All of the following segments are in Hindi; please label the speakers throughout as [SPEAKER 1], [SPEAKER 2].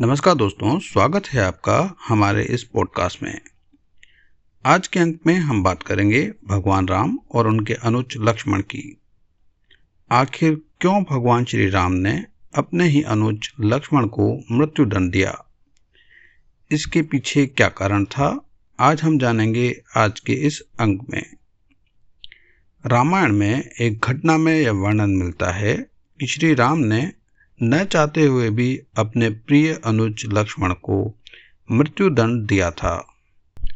[SPEAKER 1] नमस्कार दोस्तों, स्वागत है आपका हमारे इस पॉडकास्ट में। आज के अंक में हम बात करेंगे भगवान राम और उनके अनुज लक्ष्मण की। आखिर क्यों भगवान श्री राम ने अपने ही अनुज लक्ष्मण को मृत्युदंड दिया? इसके पीछे क्या कारण था, आज हम जानेंगे आज के इस अंक में। रामायण में एक घटना में यह वर्णन मिलता है कि श्री राम ने न चाहते हुए भी अपने प्रिय अनुज लक्ष्मण को मृत्युदंड दिया था।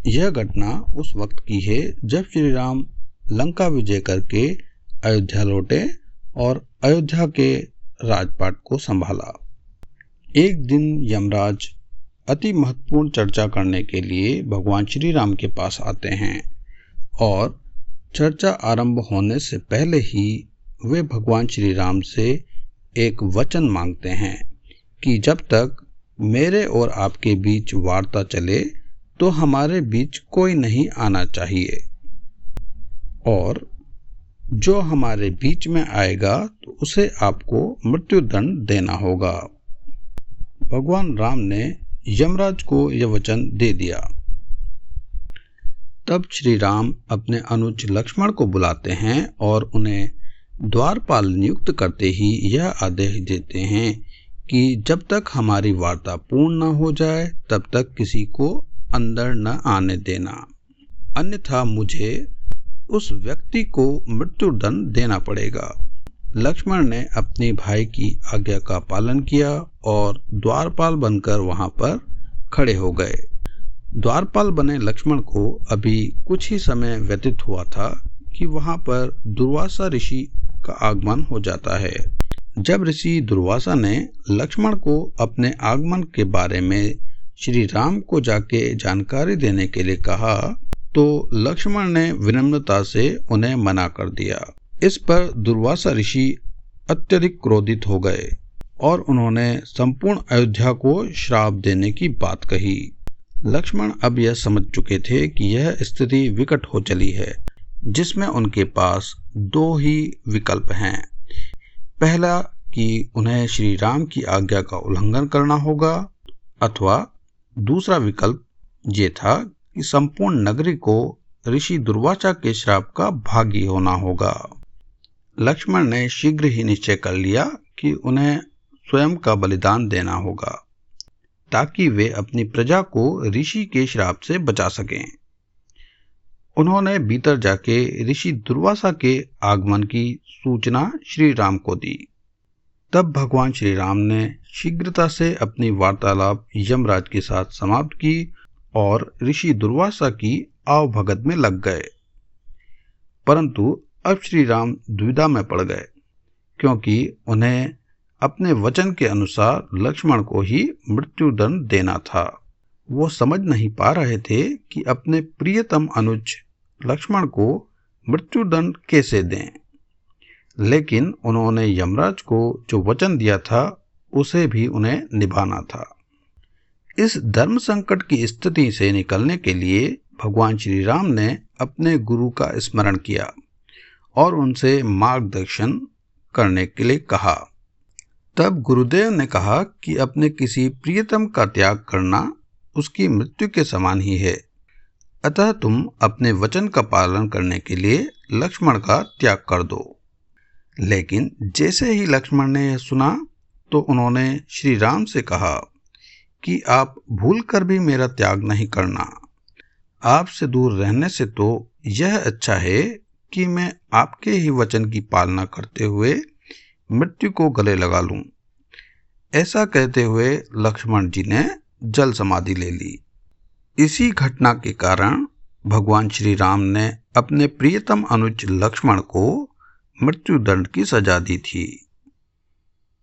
[SPEAKER 1] यह घटना उस वक्त की है जब श्री राम लंका विजय करके अयोध्या लौटे और अयोध्या के राजपाट को संभाला। एक दिन यमराज अति महत्वपूर्ण चर्चा करने के लिए भगवान श्री राम के पास आते हैं और चर्चा आरंभ होने से पहले ही वे भगवान श्री राम से एक वचन मांगते हैं कि जब तक मेरे और आपके बीच वार्ता चले तो हमारे बीच कोई नहीं आना चाहिए। और जो हमारे बीच में आएगा तो उसे आपको मृत्युदंड देना होगा। भगवान राम ने यमराज को यह वचन दे दिया। तब श्री राम अपने अनुज लक्ष्मण को बुलाते हैं और उन्हें द्वारपाल नियुक्त करते ही यह आदेश देते हैं कि जब तक हमारी वार्ता पूर्ण न हो जाए, तब तक किसी को अंदर न आने देना। अन्यथा मुझे उस व्यक्ति को मृत्युदंड देना पड़ेगा। लक्ष्मण ने अपने भाई की आज्ञा का पालन किया और द्वारपाल बनकर वहाँ पर खड़े हो गए। द्वारपाल बने लक्ष्मण को अभी कुछ ही समय व्यतीत हुआ था कि वहाँ पर दुर्वासा ऋषि का आगमन हो जाता है। जब ऋषि दुर्वासा ने लक्ष्मण को अपने आगमन के बारे में श्री राम को जाके जानकारी देने के लिए कहा तो लक्ष्मण ने विनम्रता से उन्हें मना कर दिया। इस पर दुर्वासा ऋषि अत्यधिक क्रोधित हो गए और उन्होंने संपूर्ण अयोध्या को श्राप देने की बात कही। लक्ष्मण अब यह समझ चुके थे कि यह स्थिति विकट हो चली है। जिसमें उनके पास दो ही विकल्प हैं। पहला, कि उन्हें श्री राम की आज्ञा का उल्लंघन करना होगा, अथवा दूसरा विकल्प ये था कि संपूर्ण नगरी को ऋषि दुर्वाचा के श्राप का भागी होना होगा। लक्ष्मण ने शीघ्र ही निश्चय कर लिया कि उन्हें स्वयं का बलिदान देना होगा, ताकि वे अपनी प्रजा को ऋषि के श्राप से बचा सकें। उन्होंने भीतर जाके ऋषि दुर्वासा के आगमन की सूचना श्री राम को दी। तब भगवान श्री राम ने शीघ्रता से अपनी वार्तालाप यमराज के साथ समाप्त की और ऋषि दुर्वासा की आवभगत में लग गए। परंतु अब श्री राम द्विधा में पड़ गए, क्योंकि उन्हें अपने वचन के अनुसार लक्ष्मण को ही मृत्युदंड देना था। वो समझ नहीं पा रहे थे कि अपने प्रियतम अनुज लक्ष्मण को मृत्युदंड कैसे दें। लेकिन उन्होंने यमराज को जो वचन दिया था, उसे भी उन्हें निभाना था। इस धर्म संकट की स्थिति से निकलने के लिए भगवान श्री राम ने अपने गुरु का स्मरण किया और उनसे मार्गदर्शन करने के लिए कहा। तब गुरुदेव ने कहा कि अपने किसी प्रियतम का त्याग करना उसकी मृत्यु के समान ही है। अतः तुम अपने वचन का पालन करने के लिए लक्ष्मण का त्याग कर दो। लेकिन जैसे ही लक्ष्मण ने यह सुना तो उन्होंने श्री राम से कहा कि आप भूल कर भी मेरा त्याग नहीं करना। आपसे दूर रहने से तो यह अच्छा है कि मैं आपके ही वचन की पालना करते हुए मृत्यु को गले लगा लूँ। ऐसा कहते हुए लक्ष्मण जी ने जल समाधि ले ली। इसी घटना के कारण भगवान श्री राम ने अपने प्रियतम अनुज लक्ष्मण को मृत्युदंड की सजा दी थी।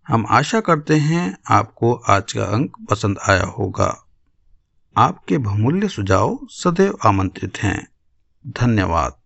[SPEAKER 1] हम आशा करते हैं आपको आज का अंक पसंद आया होगा। आपके बहुमूल्य सुझाव सदैव आमंत्रित हैं। धन्यवाद।